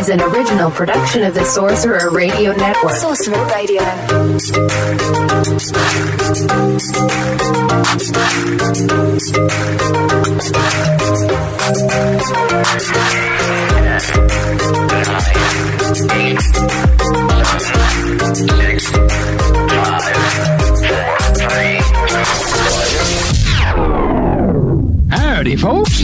is an original production of the Sorcerer Radio Network. Sorcerer Radio. Howdy, folks.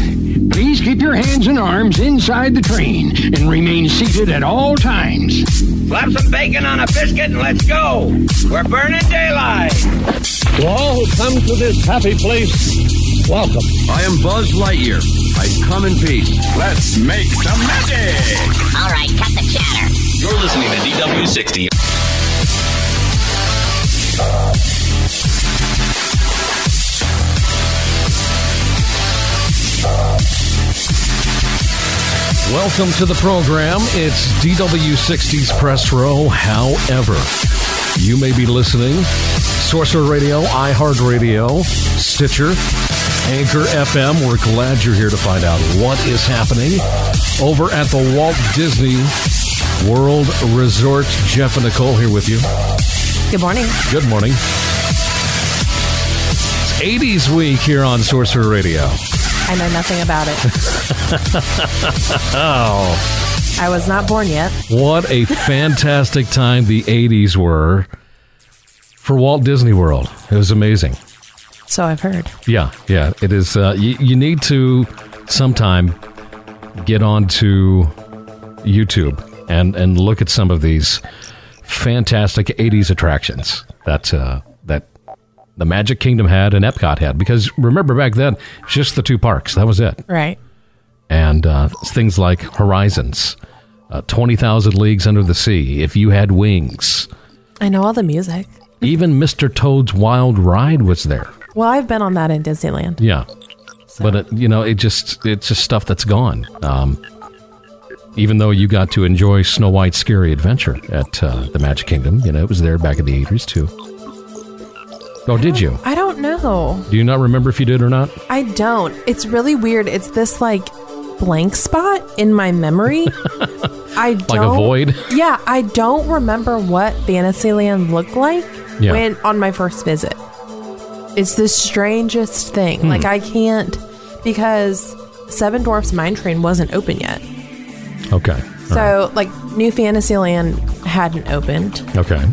Please keep your hands and arms inside the train and remain seated at all times. Slap some bacon on a biscuit and let's go. We're burning daylight. To all who come to this happy place, welcome. I am Buzz Lightyear. I come in peace. Let's make some magic. All right, cut the chatter. You're listening to DW60. Welcome to the program. It's DW60's Press Row. However, you may be listening Sorcerer Radio, iHeartRadio, Stitcher, Anchor FM. We're glad you're here to find out what is happening over at the Walt Disney World Resort. Jeff and Nicole here with you. Good morning. Good morning. It's 80s week here on Sorcerer Radio. I know nothing about it. oh. I was not born yet. What a fantastic time the 80s were for Walt Disney World. It was amazing. So I've heard. Yeah, yeah. It is. Uh, you, you need to sometime get onto YouTube and, and look at some of these fantastic 80s attractions That's uh, the Magic Kingdom had and Epcot had. Because remember back then, just the two parks. That was it. Right. And uh, things like Horizons, uh, 20,000 Leagues Under the Sea, If You Had Wings. I know all the music. Even Mr. Toad's Wild Ride was there. Well, I've been on that in Disneyland. Yeah. So. But, it, you know, it just, it's just stuff that's gone. Um, even though you got to enjoy Snow White's Scary Adventure at uh, the Magic Kingdom, you know, it was there back in the 80s too. Oh, did you? I don't know. Do you not remember if you did or not? I don't. It's really weird. It's this like blank spot in my memory. I don't, like a void. Yeah, I don't remember what Fantasyland looked like yeah. when on my first visit. It's the strangest thing. Hmm. Like I can't because Seven Dwarfs Mine Train wasn't open yet. Okay. So right. like New Fantasyland hadn't opened. Okay.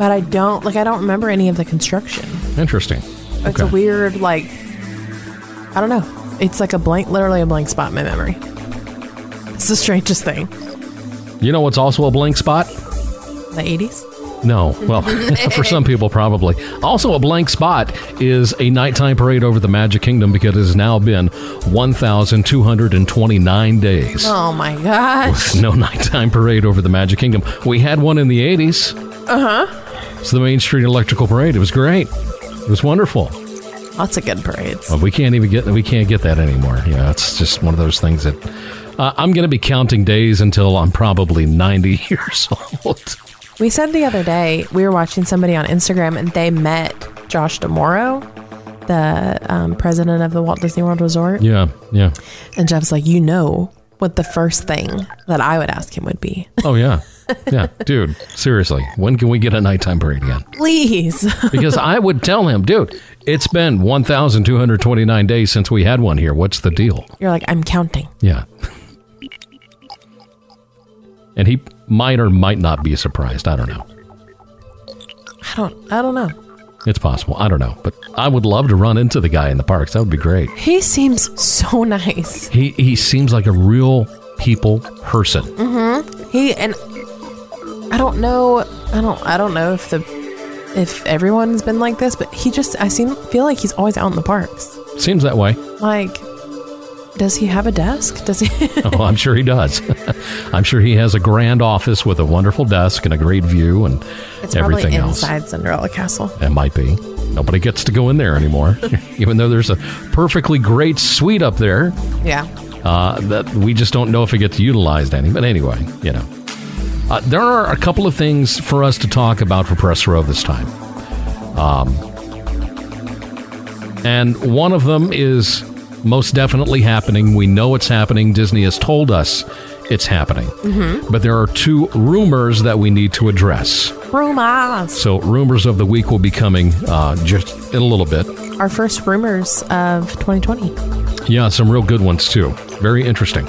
But I don't like I don't remember any of the construction. Interesting. It's okay. a weird like I don't know. It's like a blank literally a blank spot in my memory. It's the strangest thing. You know what's also a blank spot? The 80s? No. Well, for some people, probably. Also, a blank spot is a nighttime parade over the Magic Kingdom because it has now been 1,229 days. Oh, my gosh. No nighttime parade over the Magic Kingdom. We had one in the 80s. Uh huh. It's the Main Street Electrical Parade. It was great. It was wonderful. Lots of good parades. Well, we can't even get we can't get that anymore. You know, it's just one of those things that uh, I'm going to be counting days until I'm probably 90 years old. We said the other day we were watching somebody on Instagram and they met Josh D'Amaro, the um, president of the Walt Disney World Resort. Yeah, yeah. And Jeff's like, you know what the first thing that I would ask him would be. Oh yeah, yeah, dude. Seriously, when can we get a nighttime parade again? Please. because I would tell him, dude, it's been 1,229 days since we had one here. What's the deal? You're like, I'm counting. Yeah. and he might or might not be surprised. I don't know. I don't. I don't know. It's possible. I don't know, but I would love to run into the guy in the parks. That would be great. He seems so nice. He he seems like a real people person. Mm-hmm. He and I don't know. I don't. I don't know if the if everyone's been like this, but he just I seem feel like he's always out in the parks. Seems that way. Like Does he have a desk? Does he? oh, I'm sure he does. I'm sure he has a grand office with a wonderful desk and a great view and it's everything else. inside Cinderella Castle. It might be. Nobody gets to go in there anymore, even though there's a perfectly great suite up there. Yeah. Uh, that we just don't know if it gets utilized any. But anyway, you know, uh, there are a couple of things for us to talk about for Press Row this time. Um, and one of them is most definitely happening. We know it's happening. Disney has told us it's happening. Mm-hmm. But there are two rumors that we need to address. Rumors. So, rumors of the week will be coming uh, just in a little bit. Our first rumors of 2020. Yeah, some real good ones too. Very interesting.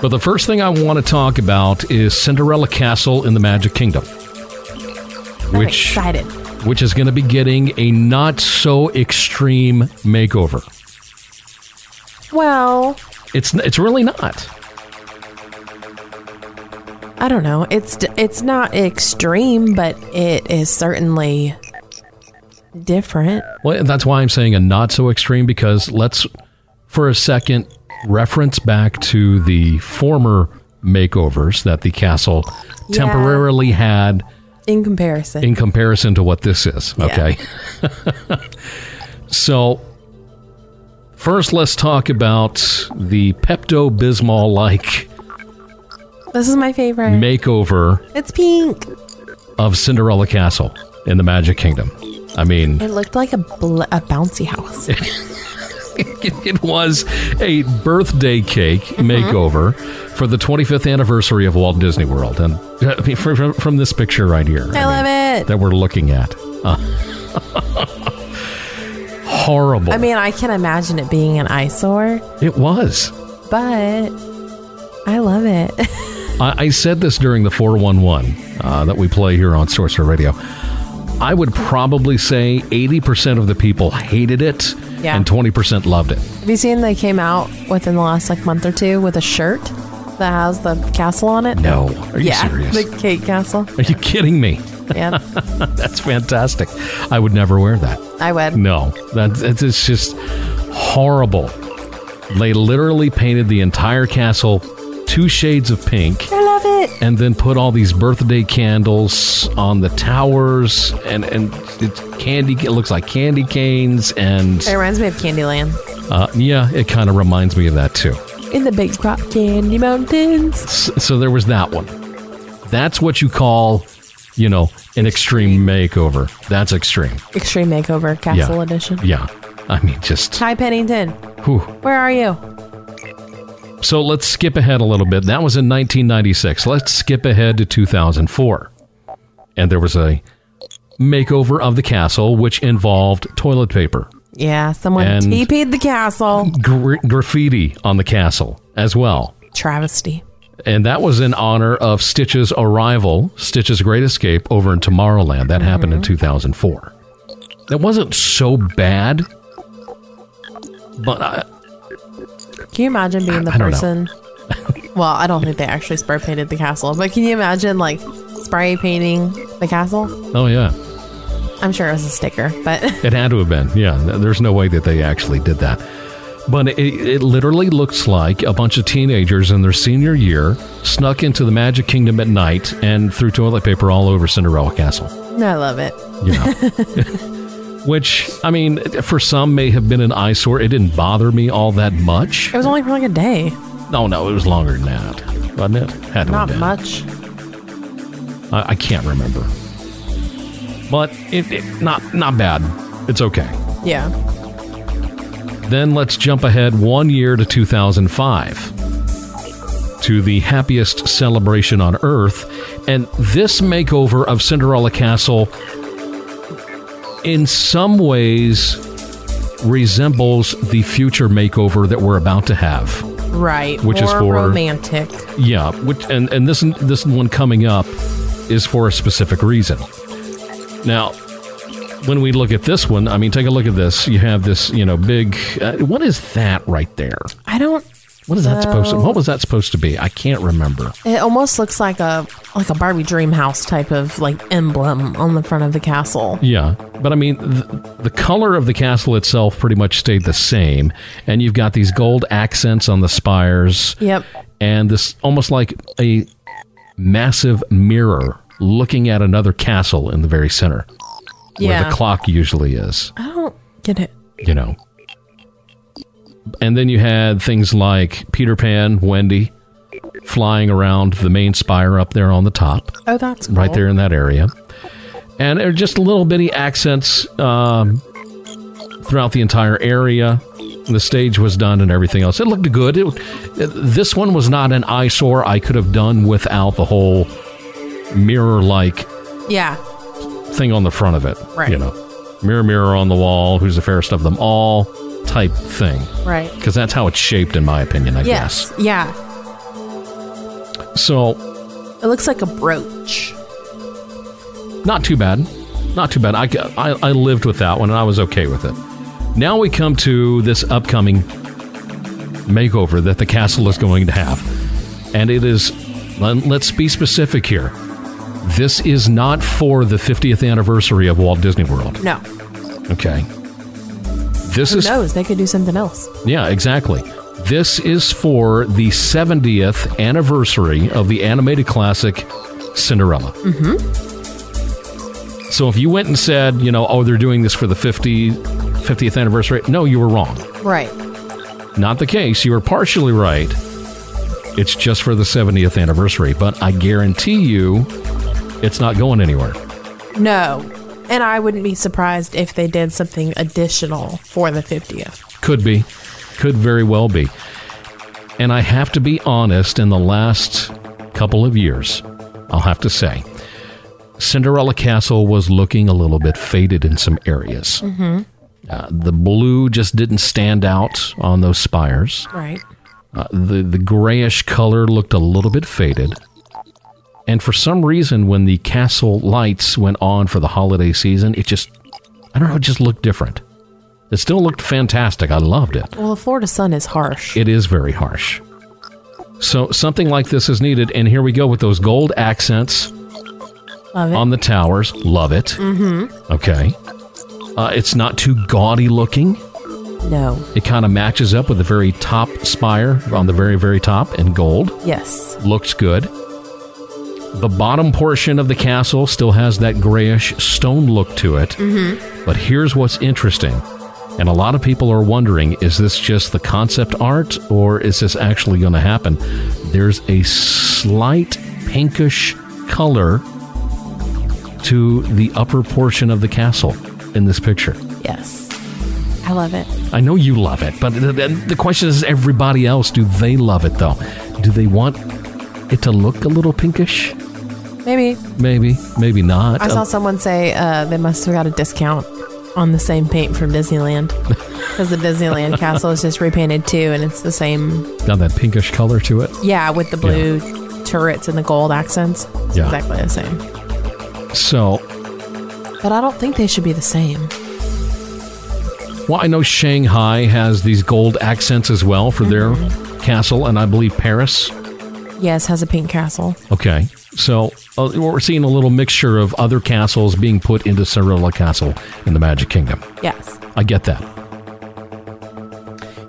But the first thing I want to talk about is Cinderella Castle in the Magic Kingdom. I'm which, excited. Which is going to be getting a not so extreme makeover. Well, it's it's really not. I don't know. It's it's not extreme, but it is certainly different. Well, that's why I'm saying a not so extreme because let's for a second reference back to the former makeovers that the castle yeah. temporarily had in comparison in comparison to what this is okay so first let's talk about the pepto-bismol like this is my favorite. makeover it's pink. of cinderella castle in the magic kingdom. I mean it looked like a, bl- a bouncy house. It was a birthday cake mm-hmm. makeover for the 25th anniversary of Walt Disney World, and I mean, from, from, this picture right here, I, I love mean, it. that we're looking at. Uh, horrible. I mean, I can imagine it being an eyesore. It was, but I love it. I, I, said this during the 411 uh, that we play here on Sorcerer Radio. I would probably say 80% of the people hated it yeah. and 20% loved it. Have you seen they came out within the last like month or two with a shirt that has the castle on it? No. Are you yeah, serious? The cake castle. Are you kidding me? Yeah. that's fantastic. I would never wear that. I would. No. That's it's just horrible. They literally painted the entire castle two shades of pink. I love it. And then put all these birthday candles on the towers, and and it's candy. It looks like candy canes, and it reminds me of Candyland. Uh, yeah, it kind of reminds me of that too. In the big Rock candy mountains. So, so there was that one. That's what you call, you know, an extreme makeover. That's extreme. Extreme makeover, Castle yeah. Edition. Yeah. I mean, just. Ty Pennington. Whew. Where are you? So let's skip ahead a little bit. That was in 1996. Let's skip ahead to 2004. And there was a makeover of the castle, which involved toilet paper. Yeah, someone TP'd the castle. graffiti on the castle as well. Travesty. And that was in honor of Stitch's arrival, Stitch's Great Escape over in Tomorrowland. That mm-hmm. happened in 2004. That wasn't so bad, but I, can you imagine being the person? well, I don't think they actually spray painted the castle, but can you imagine like spray painting the castle? Oh yeah. I'm sure it was a sticker, but it had to have been. Yeah, there's no way that they actually did that. But it, it literally looks like a bunch of teenagers in their senior year snuck into the Magic Kingdom at night and threw toilet paper all over Cinderella Castle. I love it. Know. which I mean, for some may have been an eyesore. It didn't bother me all that much. It was only for like a day. No, no, it was longer than that, wasn't it? Had to Not much. I, I, can't remember, but it, it not not bad. It's okay. Yeah. Then let's jump ahead one year to 2005 to the happiest celebration on earth. And this makeover of Cinderella Castle in some ways resembles the future makeover that we're about to have. Right. Which More is for romantic. Yeah, which and and this this one coming up is for a specific reason. Now, when we look at this one, I mean, take a look at this. You have this, you know, big. Uh, what is that right there? I don't. What is that supposed to? What was that supposed to be? I can't remember. It almost looks like a like a Barbie dream house type of like emblem on the front of the castle. Yeah, but I mean, the, the color of the castle itself pretty much stayed the same, and you've got these gold accents on the spires. Yep. And this almost like a massive mirror looking at another castle in the very center, where the clock usually is. I don't get it. You know. And then you had things like Peter Pan, Wendy, flying around the main spire up there on the top Oh, that's cool. right there in that area. And there are just little bitty accents um, throughout the entire area. The stage was done and everything else. It looked good. It, it- this one was not an eyesore I could have done without the whole mirror like Yeah. Thing on the front of it. Right. You know, mirror, mirror on the wall, who's the fairest of them all type thing. Right. Because that's how it's shaped, in my opinion, I Yes. Yeah. So, It looks like a brooch. Not too bad. Not too bad. I, I, I lived with that one and I was okay with it. Now we come to this upcoming makeover that the castle is going to have. And it is, let- let's be specific here. This is not for the 50th anniversary of Walt Disney World. No. Okay. This Who is, knows? They could do something else. yeah, exactly. This is for the 70th anniversary of the animated classic Cinderella. Mm-hmm. So if you went and said, you know, oh, they're doing this for the 50, 50th anniversary, no, you were wrong. Right. Not the case. You were partially right. It's just for the 70th anniversary, but I guarantee you it's not going anywhere. No. And I wouldn't be surprised if they did something additional for the 50th. Could be. Could very well be. And I have to be honest, in the last couple of years, I'll have to say, Cinderella Castle was looking a little bit faded in some areas. Mm-hmm. Uh, the blue just didn't stand out on those spires. Right. Uh, the the grayish color looked a little bit faded. And for some reason, when the castle lights went on for the holiday season, it just, I don't know, it just looked different. It still looked fantastic. I loved it. Well, the Florida sun is harsh. It is very harsh. So something like this is needed. And here we go with those gold accents Love it. on the towers. Love it. mm-hmm. Okay. Uh, it's not too gaudy looking. No. It kind of matches up with the very top spire on the very, very top in gold. Yes. Looks good. The bottom portion of the castle still has that grayish stone look to it. Mm-hmm. But here's what's interesting. And a lot of people are wondering is this just the concept art or is this actually going to happen? There's a slight pinkish color to the upper portion of the castle in this picture. Yes. I love it. I know you love it, but the, the- the question is everybody else, do they love it though? Do they want it to look a little pinkish? Maybe. Maybe, maybe not. I saw Uh, someone say uh, they must have got a discount on the same paint from Disneyland because the Disneyland castle is just repainted too, and it's the same. got that pinkish color to it. Yeah, with the blue turrets and the gold accents. It's Yeah. exactly the same. So, But I don't think they should be the same. well, I know Shanghai has these gold accents as well for their castle, and I believe Paris. Yes, has a pink castle. Okay, so uh, we're seeing a little mixture of other castles being put into Cinderella Castle in the Magic Kingdom. Yes. I get that.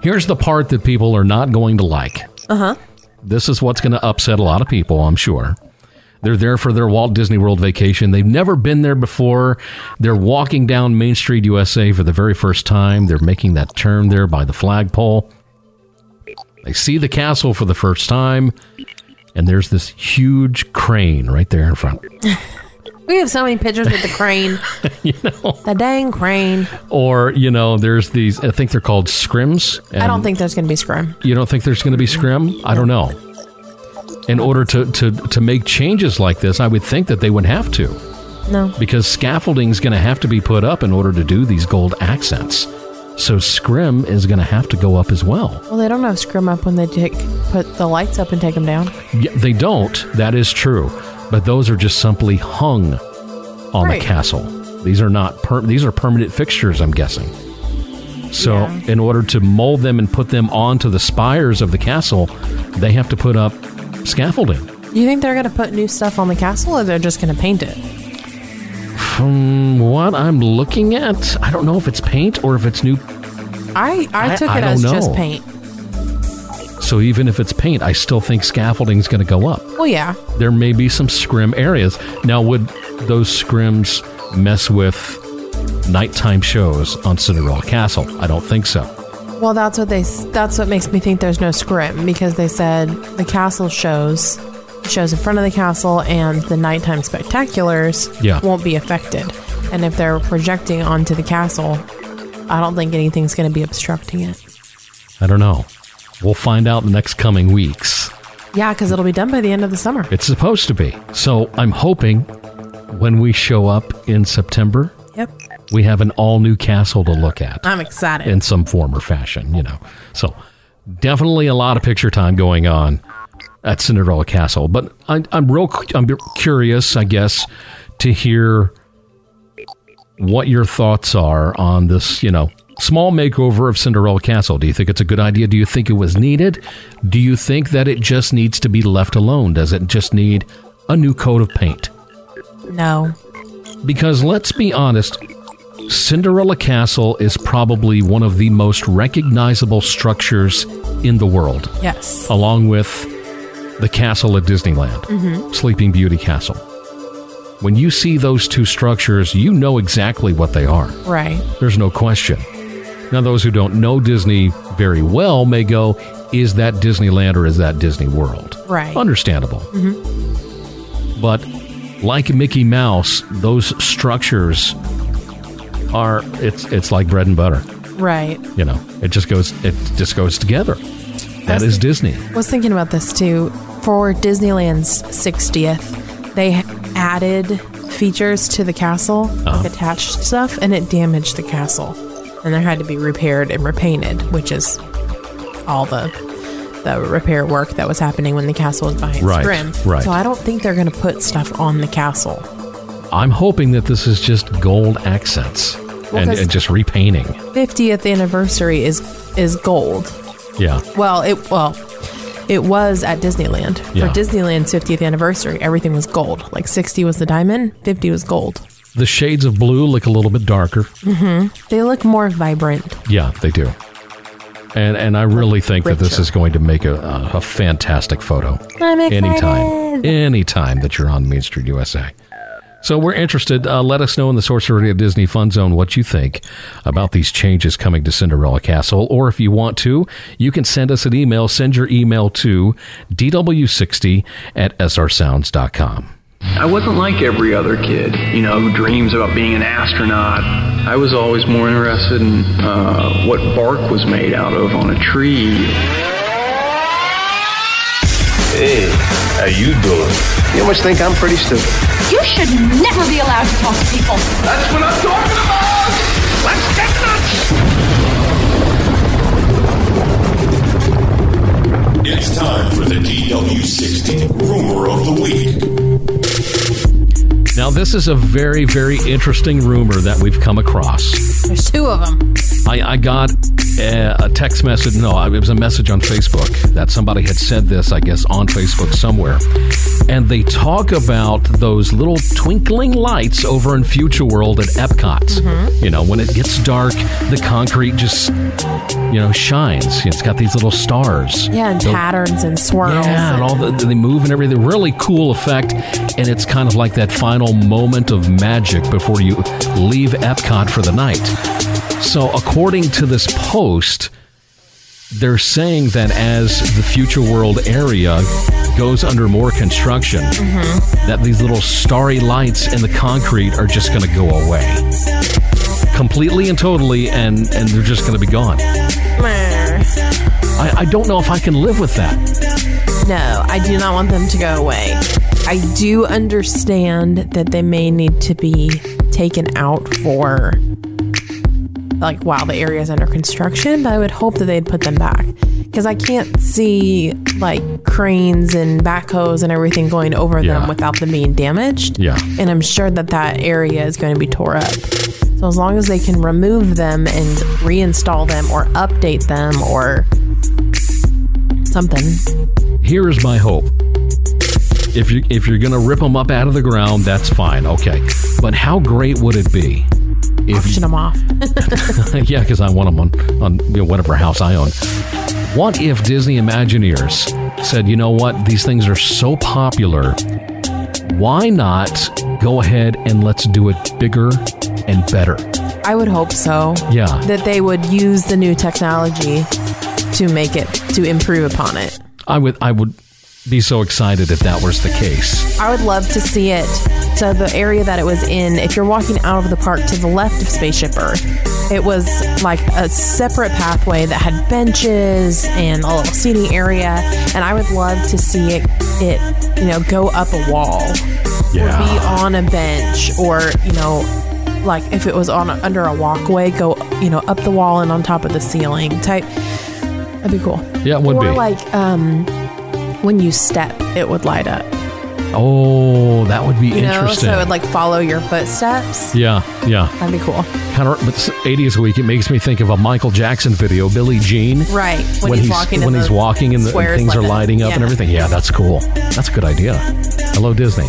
Here's the part that people are not going to like. Uh huh. This is what's going to upset a lot of people, I'm sure. They're there for their Walt Disney World vacation. They've never been there before. They're walking down Main Street, USA for the very first time. They're making that turn there by the flagpole. They see the castle for the first time, and there's this huge crane right there in front. We have so many pictures with the crane. you know, the dang crane. Or, you know, there's these, I think they're called scrims. I don't think there's going to be scrum. You don't think there's going to be scrim? I don't know. In order to, to, to make changes like this, I would think that they would have to. No. Because scaffolding is going to have to be put up in order to do these gold accents. So scrim is going to have to go up as well. Well, they don't have Scrim up when they take put the lights up and take them down. Yeah, they don't. That is true. But those are just simply hung on Right. the castle. These are not per- these are permanent fixtures, I'm guessing. So, Yeah. in order to mold them and put them onto the spires of the castle, they have to put up scaffolding. You think they're going to put new stuff on the castle or they're just going to paint it? From what I'm looking at, I don't know if it's paint or if it's new. I, I I- took I it as just paint. So, even if it's paint, I still think scaffolding is going to go up. Well, yeah. There may be some scrim areas. Now, would those scrims mess with nighttime shows on Cinderella Castle? I don't think so. Well, that's what they. That's what makes me think there's no scrim because they said the castle shows, shows in front of the castle, and the nighttime spectaculars Yeah. won't be affected. And if they're projecting onto the castle, I don't think anything's going to be obstructing it. I don't know. We'll find out in the next coming weeks. Yeah, because it'll be done by the end of the summer. It's supposed to be. So I'm hoping when we show up in September, Yep. we have an all new castle to look at I'm excited. in some form or fashion, you know. So definitely a lot of picture time going on at Cinderella Castle. But I, I'm real I'm curious, I guess, to hear what your thoughts are on this, you know, small makeover of Cinderella Castle. Do you think it's a good idea? Do you think it was needed? Do you think that it just needs to be left alone? Does it just need a new coat of paint? no. Because let's be honest, Cinderella Castle is probably one of the most recognizable structures in the world, Yes. along with the castle at Disneyland, Mhm. Sleeping Beauty Castle. When you see those two structures, you know exactly what they are. Right. There's no question. Now, those who don't know Disney very well may go, is that Disneyland or is that Disney World? Right. Understandable. hmm But like Mickey Mouse, those structures are it's it's like bread and butter. Right. You know, it just goes it just goes together. That is Disney. I was thinking about this too. For Disneyland's 60th, they added features to the castle, like oh. attached stuff, and it damaged the castle. And there had to be repaired and repainted, which is all the the repair work that was happening when the castle was behind Right, Scrim. right. So I don't think they're going to put stuff on the castle. I'm hoping that this is just gold accents and, 'cause- and just repainting. 50th anniversary is is gold. Yeah. Well, it well, it was at Disneyland. Yeah. For Disneyland's 50th anniversary, everything was gold. Like 60 was the diamond, 50 was gold. The shades of blue look a little bit darker. Mm-hmm. They look more vibrant. Yeah, they do. And and I really think that this is going to make a, a, a fantastic photo. I'm excited. anytime, anytime that you're on Main Street USA. So we're interested. Uh, let us know in the Sorcery of Disney Fun Zone what you think about these changes coming to Cinderella Castle. Or if you want to, you can send us an email. Send your email to dw60 at srsounds.com. I wasn't like every other kid, you know, who dreams about being an astronaut. I was always more interested in uh, what bark was made out of on a tree. Hey, how are you doing? You must think I'm pretty stupid. You should never be allowed to talk to people. That's what I'm talking about! Let's get nuts! It's time for the DW60 Rumor of the Week. Now, this is a very, very interesting rumor that we've come across. There's two of them. I, I got a, a text message. No, it was a message on Facebook that somebody had said this, I guess, on Facebook somewhere. And they talk about those little twinkling lights over in Future World at Epcot. Mm-hmm. You know, when it gets dark, the concrete just, you know, shines. It's got these little stars. Yeah, and So- patterns and swirls. yeah, and all the they move and everything. Really cool effect, and it's kind of like that final moment of magic before you leave Epcot for the night. So, according to this post, they're saying that as the future world area goes under more construction, mm-hmm. that these little starry lights in the concrete are just going to go away completely and totally, and and they're just going to be gone. I, I don't know if I can live with that. No, I do not want them to go away. I do understand that they may need to be taken out for like while the area is under construction, but I would hope that they'd put them back because I can't see like cranes and backhoes and everything going over Yeah. them without them being damaged. Yeah. And I'm sure that that area is going to be tore up. So as long as they can remove them and reinstall them or update them or something. Here is my hope. If you if you're gonna rip them up out of the ground, that's fine. Okay, but how great would it be auction them off? yeah, because I want them on on you know, whatever house I own. What if Disney Imagineers said, you know what, these things are so popular, why not go ahead and let's do it bigger and better? I would hope so. Yeah. That they would use the new technology to make it to improve upon it. I would I would be so excited if that was the case. I would love to see it. So the area that it was in, if you're walking out of the park to the left of Spaceship Earth, it was like a separate pathway that had benches and a little seating area, and I would love to see it it you know go up a wall yeah. or be on a bench or you know like if it was on under a walkway, go you know up the wall and on top of the ceiling type. That'd be cool. Yeah, it would or be. like um, when you step, it would light up. Oh, that would be you know, interesting. So it would like follow your footsteps. Yeah, yeah. That'd be cool. Kind of, but 80s week. It makes me think of a Michael Jackson video, Billie Jean. Right. When, when he's, walking when he's walking and, the, and things are lighting up yeah. and everything. Yeah, that's cool. That's a good idea. Hello, Disney.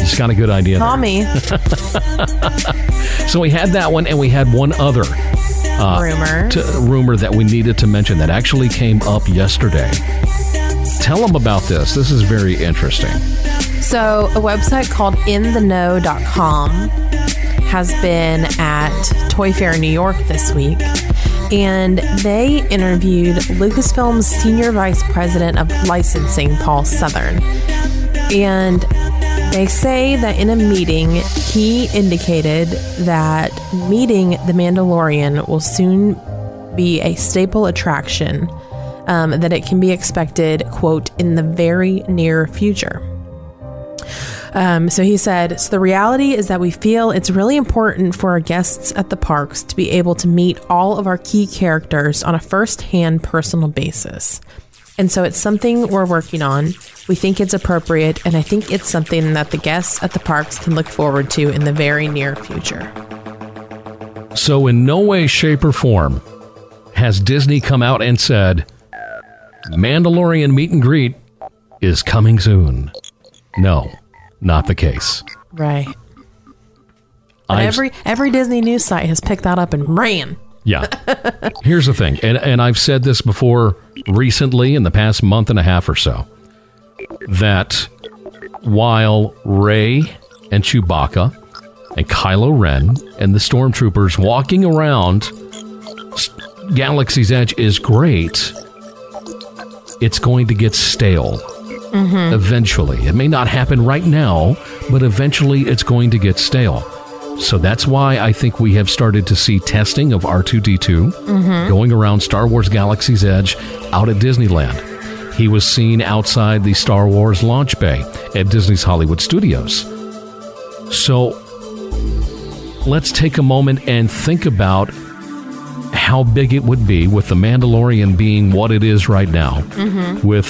Just got a good idea. Tommy. so we had that one, and we had one other uh, rumor. To, rumor that we needed to mention that actually came up yesterday. Tell them about this. This is very interesting. So, a website called intheknow.com has been at Toy Fair New York this week, and they interviewed Lucasfilm's Senior Vice President of Licensing, Paul Southern. And they say that in a meeting, he indicated that meeting the Mandalorian will soon be a staple attraction, um, that it can be expected, quote, in the very near future. Um, so he said, So the reality is that we feel it's really important for our guests at the parks to be able to meet all of our key characters on a first hand personal basis. And so it's something we're working on. We think it's appropriate, and I think it's something that the guests at the parks can look forward to in the very near future. So, in no way, shape, or form has Disney come out and said, Mandalorian meet and greet is coming soon. No, not the case. Right. every every Disney news site has picked that up and ran. Yeah. Here's the thing, and, and I've said this before recently in the past month and a half or so, that while Rey and Chewbacca and Kylo Ren and the stormtroopers walking around Galaxy's Edge is great, it's going to get stale. Mm-hmm. Eventually. It may not happen right now, but eventually it's going to get stale. So that's why I think we have started to see testing of R2D2 mm-hmm. going around Star Wars Galaxy's Edge out at Disneyland. He was seen outside the Star Wars launch bay at Disney's Hollywood Studios. So let's take a moment and think about how big it would be with The Mandalorian being what it is right now, mm-hmm. with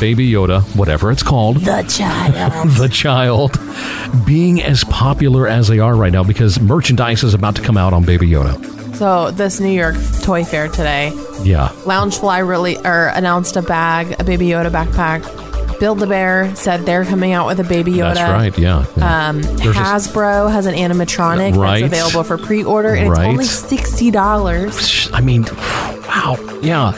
Baby Yoda, whatever it's called, the child, the child, being as popular as they are right now because merchandise is about to come out on Baby Yoda. So this New York Toy Fair today, yeah, Loungefly really or announced a bag, a Baby Yoda backpack. Build a Bear said they're coming out with a Baby Yoda. That's right. Yeah. yeah. Um, Hasbro has an animatronic right. that's available for pre-order, and right. it's only sixty dollars. I mean, wow. Yeah.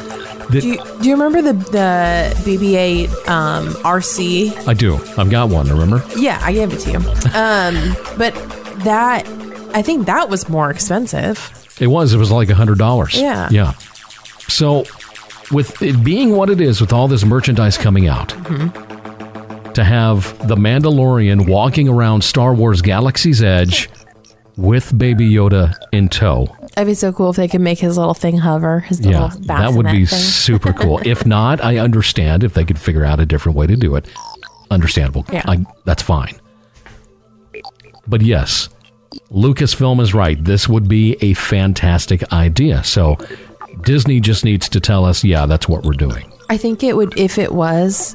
The, do, you, do you remember the the BB-8 um, RC? I do. I've got one. Remember? Yeah, I gave it to you. um, but that I think that was more expensive. It was. It was like a hundred dollars. Yeah. Yeah. So, with it being what it is, with all this merchandise coming out, mm-hmm. to have the Mandalorian walking around Star Wars Galaxy's Edge with Baby Yoda in tow That'd be so cool if they could make his little thing hover. His yeah, little that would be thing. super cool. if not, I understand if they could figure out a different way to do it. Understandable. Yeah. I, that's fine. But yes, Lucasfilm is right. This would be a fantastic idea. So Disney just needs to tell us, yeah, that's what we're doing. I think it would, if it was,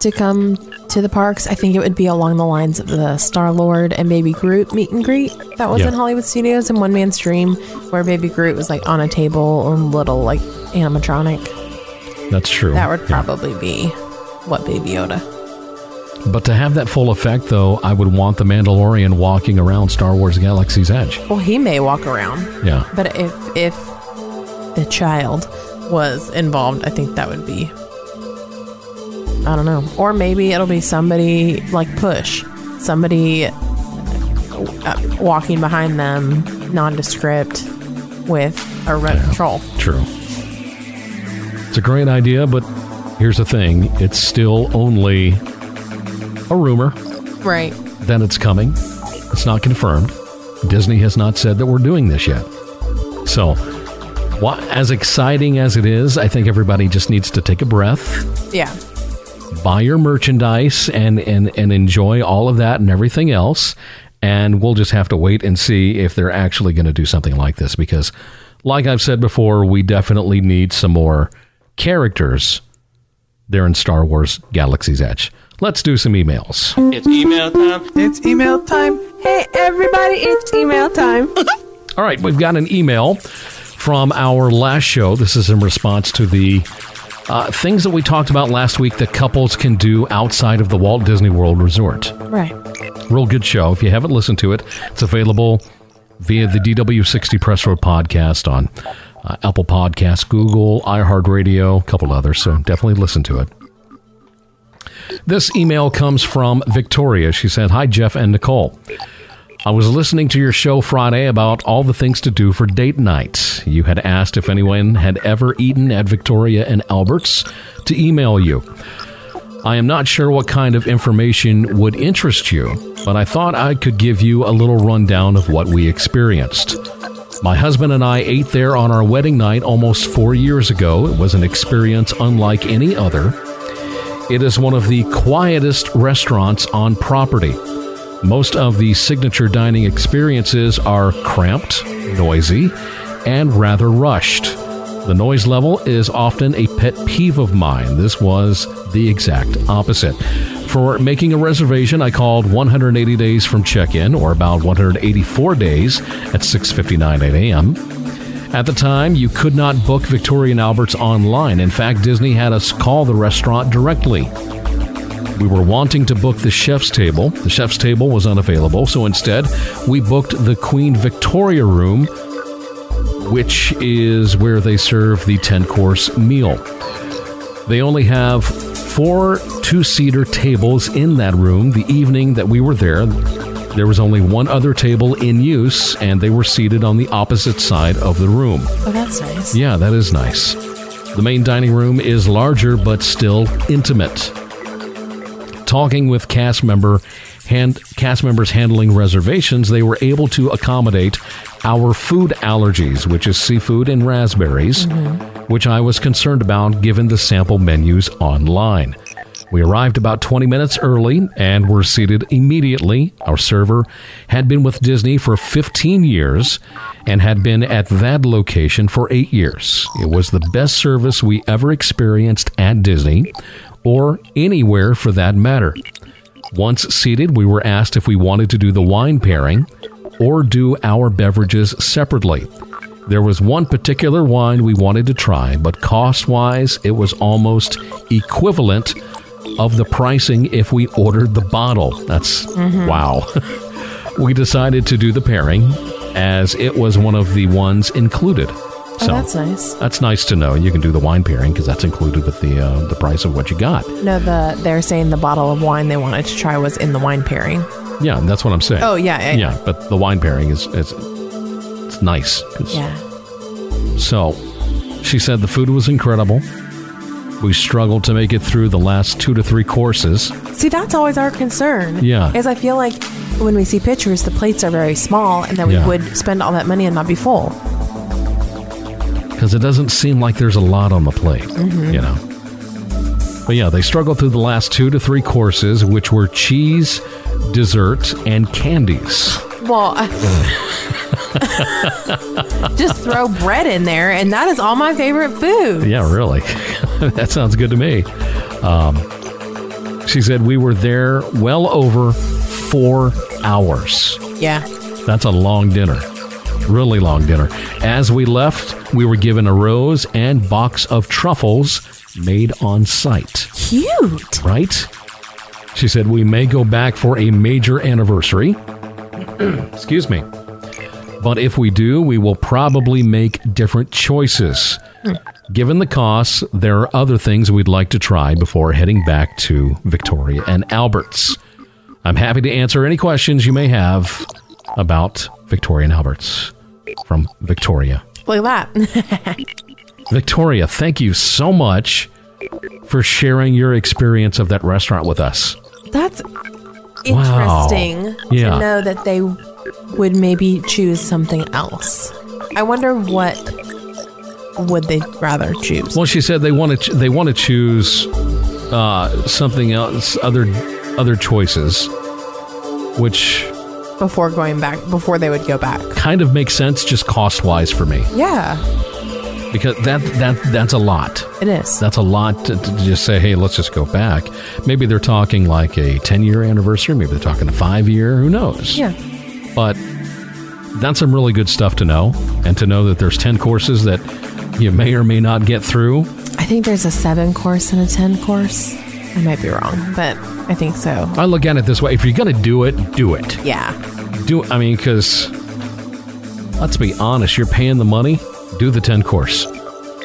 to come to the parks, I think it would be along the lines of the Star Lord and Baby Groot meet and greet that was Yeah. in Hollywood Studios in One Man's Dream, where Baby Groot was like on a table or little like animatronic. That's true. That would Yeah. probably be what Baby Yoda. But to have that full effect, though, I would want the Mandalorian walking around Star Wars Galaxy's Edge. Well, he may walk around, Yeah. but if if the child was involved, I think that would be. I don't know, or maybe it'll be somebody like push, somebody uh, walking behind them, nondescript, with a red control. True. It's a great idea, but here's the thing it's still only a rumor Right. that it's coming. It's not confirmed. Disney has not said that we're doing this yet. So, wha- as exciting as it is, I think everybody just needs to take a breath, Yeah. buy your merchandise, and, and, and enjoy all of that and everything else. And we'll just have to wait and see if they're actually going to do something like this because, like I've said before, we definitely need some more characters there in Star Wars Galaxy's Edge. Let's do some emails. It's email time. It's email time. Hey, everybody, it's email time. All right, we've got an email from our last show. This is in response to the uh, things that we talked about last week that couples can do outside of the Walt Disney World Resort. Right. Real good show. If you haven't listened to it, it's available via the DW60 Press Row podcast on uh, Apple Podcasts, Google, iHeartRadio, a couple others. So definitely listen to it. This email comes from Victoria. She said, Hi, Jeff and Nicole. I was listening to your show Friday about all the things to do for date nights. You had asked if anyone had ever eaten at Victoria and Albert's to email you. I am not sure what kind of information would interest you, but I thought I could give you a little rundown of what we experienced. My husband and I ate there on our wedding night almost four years ago. It was an experience unlike any other. It is one of the quietest restaurants on property. Most of the signature dining experiences are cramped, noisy, and rather rushed. The noise level is often a pet peeve of mine. This was the exact opposite. For making a reservation, I called 180 days from check-in or about 184 days at 6:59 a.m. At the time, you could not book Victoria and Albert's online. In fact, Disney had us call the restaurant directly. We were wanting to book the chef's table. The chef's table was unavailable, so instead, we booked the Queen Victoria room, which is where they serve the 10 course meal. They only have four two seater tables in that room. The evening that we were there, there was only one other table in use, and they were seated on the opposite side of the room. Oh, that's nice. Yeah, that is nice. The main dining room is larger but still intimate. Talking with cast member hand cast members handling reservations, they were able to accommodate our food allergies, which is seafood and raspberries, mm-hmm. which I was concerned about given the sample menus online. We arrived about 20 minutes early and were seated immediately. Our server had been with Disney for 15 years and had been at that location for eight years. It was the best service we ever experienced at Disney or anywhere for that matter. Once seated, we were asked if we wanted to do the wine pairing or do our beverages separately. There was one particular wine we wanted to try, but cost wise, it was almost equivalent of the pricing if we ordered the bottle. That's Mhm. wow. we decided to do the pairing as it was one of the ones included. Oh, that's nice. That's nice to know. You can do the wine pairing because that's included with the uh, the price of what you got. No, the they're saying the bottle of wine they wanted to try was in the wine pairing. Yeah, that's what I'm saying. Oh, yeah, yeah, yeah. But the wine pairing is is it's nice. Yeah. So, she said the food was incredible. We struggled to make it through the last two to three courses. See, that's always our concern. Yeah. Is I feel like when we see pictures, the plates are very small, and that we Yeah. would spend all that money and not be full. Because it doesn't seem like there's a lot on the plate, Mhm. you know. But yeah, they struggled through the last two to three courses, which were cheese, dessert, and candies. Well, I- just throw bread in there, and that is all my favorite food. Yeah, really. that sounds good to me. Um, She said we were there well over four hours. Yeah. That's a long dinner. Really long dinner. As we left, we were given a rose and box of truffles made on site. Cute. Right? She said we may go back for a major anniversary. Excuse me. But if we do, we will probably make different choices. Given the costs, there are other things we'd like to try before heading back to Victoria and Alberts. I'm happy to answer any questions you may have about Victoria and Alberts from Victoria. Look at that. Victoria, thank you so much for sharing your experience of that restaurant with us. That's interesting Wow. Yeah. to know that they would maybe choose something else. I wonder what would they rather choose? Well, she said they want to they want to choose uh, something else, other other choices, which before going back, before they would go back. kind of makes sense just cost wise for me Yeah, because that that that's a lot. it is. That's a lot to, to just say, hey, let's just go back. Maybe they're talking like a 10 year anniversary. Maybe they're talking a five year. Who knows? Yeah. But that's some really good stuff to know. And to know that there's 10 courses that you may or may not get through. I think there's a seven course and a ten course. I might be wrong, but I think so. I look at it this way if you're going to do it, do it. Yeah. Do I mean, because let's be honest, you're paying the money, do the 10 course.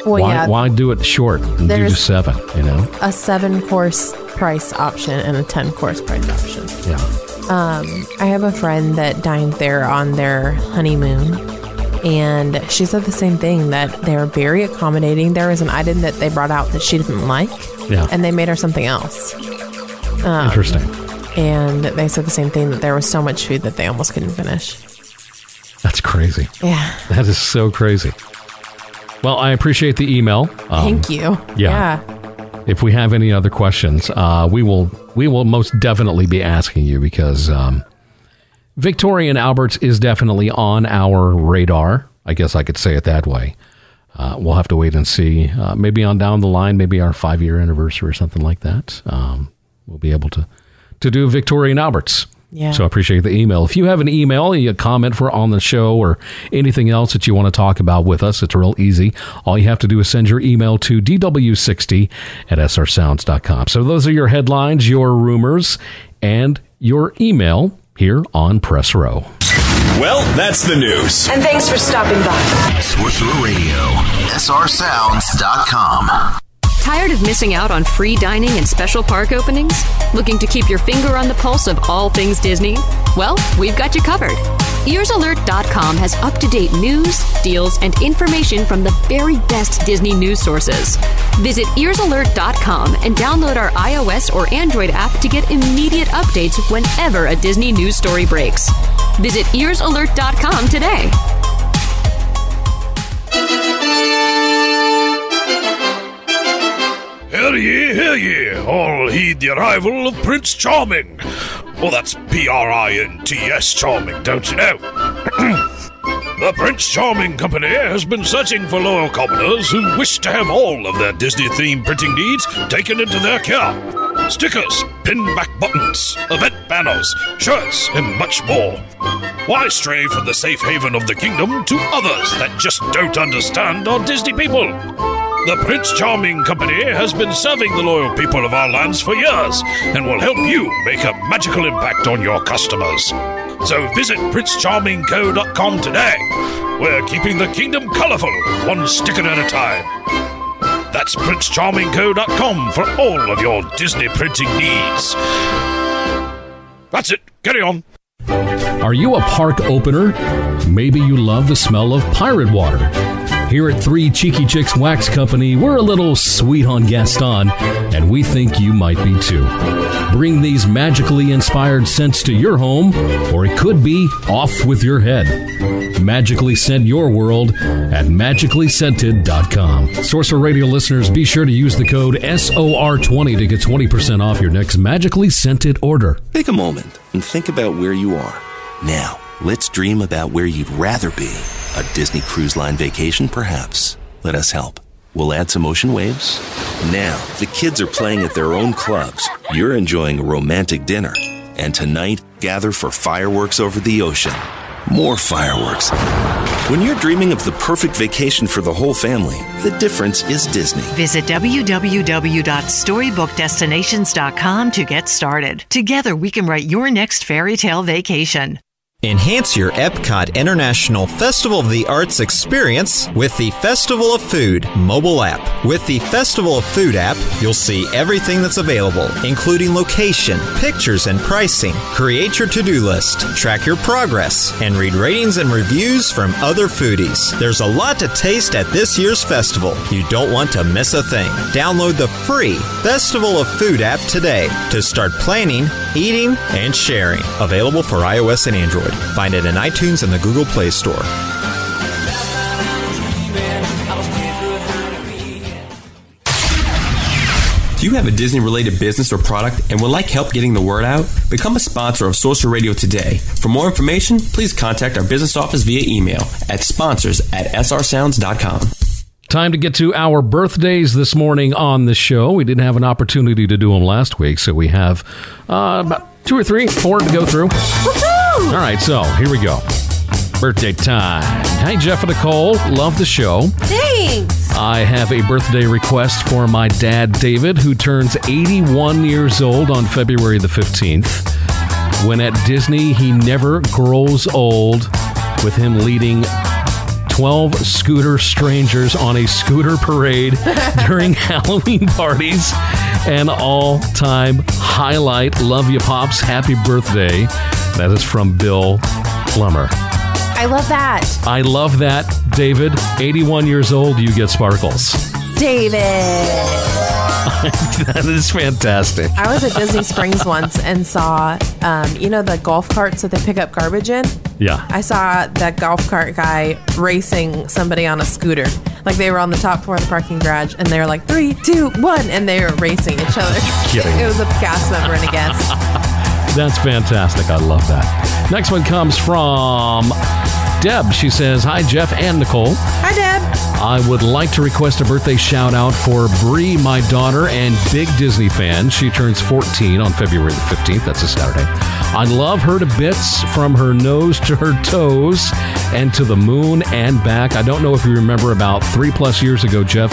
Well, why, yeah. why do it short and do There's- just seven, you know? A seven course price option and a ten course price option. Yeah. Um, I have a friend that dined there on their honeymoon, and she said the same thing that they're very accommodating. There was an item that they brought out that she didn't like, Yeah. and they made her something else. Um, Interesting. And they said the same thing that there was so much food that they almost couldn't finish. That's crazy. Yeah. That is so crazy. Well, I appreciate the email. Um, Thank you. yeah. If we have any other questions, uh, we will we will most definitely be asking you because um, Victoria and Alberts is definitely on our radar. I guess I could say it that way. Uh, we'll have to wait and see. Uh, maybe on down the line, maybe our five year anniversary or something like that. Um, we'll be able to to do Victoria and Alberts. Yeah. So I appreciate the email. If you have an email, a comment for on the show or anything else that you want to talk about with us, it's real easy. All you have to do is send your email to dw60 at srsounds.com. So those are your headlines, your rumors, and your email here on Press Row. Well, that's the news. And thanks for stopping by. Sorcerer Radio, srsounds.com. Tired of missing out on free dining and special park openings? Looking to keep your finger on the pulse of all things Disney? Well, we've got you covered. EarsAlert.com has up to date news, deals, and information from the very best Disney news sources. Visit EarsAlert.com and download our iOS or Android app to get immediate updates whenever a Disney news story breaks. Visit EarsAlert.com today. Hear ye, hear ye, all heed the arrival of Prince Charming. Well, that's P R I N T S Charming, don't you know? the Prince Charming Company has been searching for loyal commoners who wish to have all of their Disney themed printing needs taken into their care. Stickers, pin back buttons, event banners, shirts, and much more. Why stray from the safe haven of the kingdom to others that just don't understand our Disney people? The Prince Charming Company has been serving the loyal people of our lands for years and will help you make a magical impact on your customers. So visit princecharmingco.com today. We're keeping the kingdom colorful, one sticker at a time. That's princecharmingco.com for all of your Disney printing needs. That's it. Carry on. Are you a park opener? Maybe you love the smell of pirate water. Here at Three Cheeky Chicks Wax Company, we're a little sweet on Gaston, and we think you might be too. Bring these magically inspired scents to your home, or it could be off with your head. Magically scent your world at magicallyscented.com. Sorcerer Radio listeners, be sure to use the code SOR20 to get 20% off your next magically scented order. Take a moment and think about where you are. Now, let's dream about where you'd rather be. A Disney Cruise Line vacation, perhaps. Let us help. We'll add some ocean waves. Now, the kids are playing at their own clubs. You're enjoying a romantic dinner. And tonight, gather for fireworks over the ocean. More fireworks. When you're dreaming of the perfect vacation for the whole family, the difference is Disney. Visit www.storybookdestinations.com to get started. Together, we can write your next fairy tale vacation. Enhance your Epcot International Festival of the Arts experience with the Festival of Food mobile app. With the Festival of Food app, you'll see everything that's available, including location, pictures, and pricing. Create your to do list, track your progress, and read ratings and reviews from other foodies. There's a lot to taste at this year's festival. You don't want to miss a thing. Download the free Festival of Food app today to start planning, eating, and sharing. Available for iOS and Android. Find it in iTunes and the Google Play Store. Do you have a Disney related business or product and would like help getting the word out? Become a sponsor of Sorcerer Radio today. For more information, please contact our business office via email at sponsors at srsounds.com. Time to get to our birthdays this morning on the show. We didn't have an opportunity to do them last week, so we have uh, about two or three, four to go through. All right, so here we go. Birthday time. Hi, Jeff and Nicole. Love the show. Thanks. I have a birthday request for my dad, David, who turns 81 years old on February the 15th. When at Disney, he never grows old, with him leading 12 scooter strangers on a scooter parade during Halloween parties. An all time highlight. Love you, Pops. Happy birthday. That is from Bill Plummer. I love that. I love that, David. 81 years old, you get sparkles. David. that is fantastic. I was at Disney Springs once and saw, um, you know, the golf carts that they pick up garbage in? Yeah. I saw that golf cart guy racing somebody on a scooter. Like they were on the top floor of the parking garage and they were like, three, two, one. And they were racing each other. Kidding. It was a cast member and a guest. That's fantastic. I love that. Next one comes from Deb. She says, Hi, Jeff and Nicole. Hi, Deb. I would like to request a birthday shout out for Bree, my daughter and big Disney fan. She turns 14 on February the 15th. That's a Saturday. I love her to bits from her nose to her toes and to the moon and back. I don't know if you remember about three plus years ago, Jeff.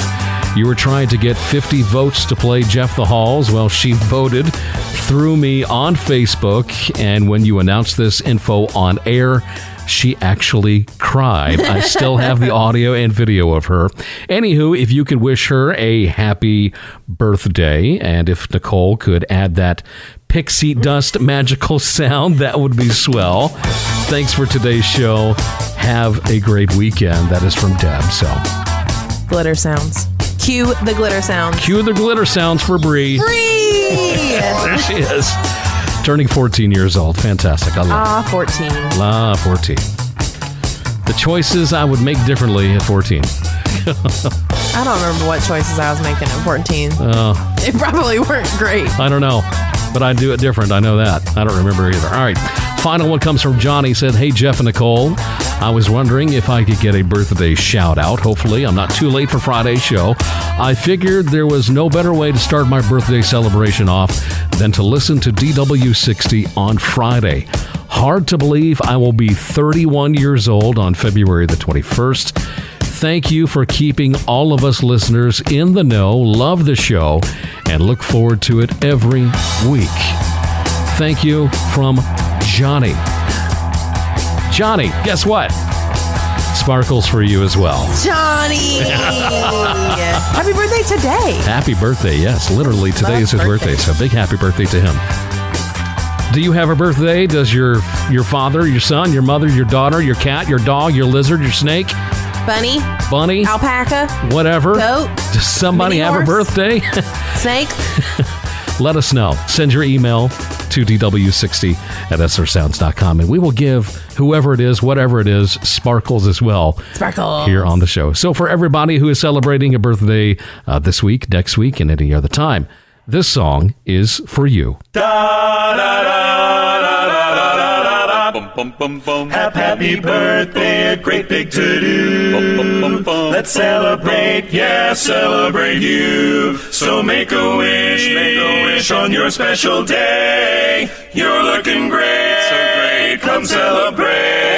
You were trying to get 50 votes to play Jeff the Halls. Well, she voted through me on Facebook, and when you announced this info on air, she actually cried. I still have the audio and video of her. Anywho, if you could wish her a happy birthday, and if Nicole could add that pixie dust magical sound, that would be swell. Thanks for today's show. Have a great weekend. That is from Deb. So, glitter sounds. Cue the glitter sounds. Cue the glitter sounds for Bree. Bree! there she is. Turning 14 years old. Fantastic. I love Ah, 14. Ah, 14. The choices I would make differently at 14. I don't remember what choices I was making at 14. Oh. They probably weren't great. I don't know, but I'd do it different. I know that. I don't remember either. All right. Final one comes from Johnny. Said, "Hey Jeff and Nicole, I was wondering if I could get a birthday shout out. Hopefully, I'm not too late for Friday's show. I figured there was no better way to start my birthday celebration off than to listen to DW60 on Friday. Hard to believe I will be 31 years old on February the 21st." Thank you for keeping all of us listeners in the know. Love the show and look forward to it every week. Thank you from Johnny. Johnny, guess what? Sparkles for you as well. Johnny! happy birthday today. Happy birthday, yes. Literally, today Love is his birthday. birthdays. so big happy birthday to him. Do you have a birthday? Does your your father, your son, your mother, your daughter, your cat, your dog, your lizard, your snake, Bunny, bunny, alpaca, whatever? goat, Does somebody have a horse. birthday? snake. Let us know. Send your email to dw60 at srsounds.com and we will give whoever it is, whatever it is, sparkles as well Sparkles. here on the show. So for everybody who is celebrating a birthday uh, this week, next week, and any other time, this song is for you. Da da da Bum, bum, bum. Happy birthday, a great big to do. Bum, bum, bum, bum. Let's celebrate, yeah, celebrate you. So make a wish, make a wish on your special day. You're looking great, so great. Come celebrate.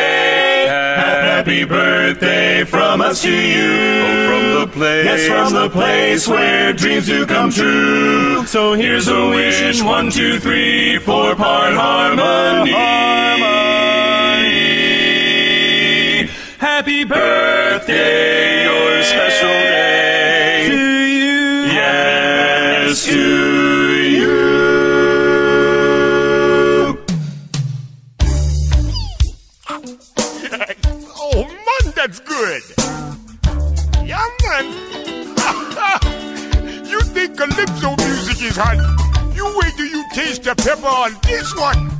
Happy birthday from us to you. Oh, from the place. Yes, from the place where dreams do come true. So here's a wish. One, two, three, four part harmony. Happy that's good. Yeah, man. you think calypso music is hot? You wait till you taste the pepper on this one.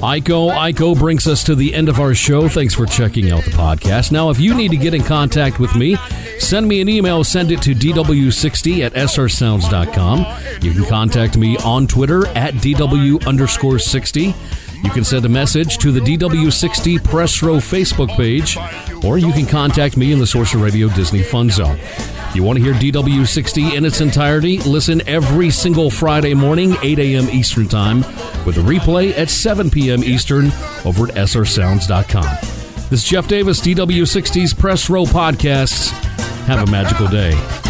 Iko, Iko brings us to the end of our show. Thanks for checking out the podcast. Now, if you need to get in contact with me, send me an email. Send it to dw60 at srsounds.com. You can contact me on Twitter at dw underscore 60. You can send a message to the DW60 Press Row Facebook page, or you can contact me in the Sorcerer Radio Disney Fun Zone. You want to hear DW60 in its entirety? Listen every single Friday morning, 8 a.m. Eastern Time, with a replay at 7 p.m. Eastern over at srsounds.com. This is Jeff Davis, DW60's Press Row Podcasts. Have a magical day.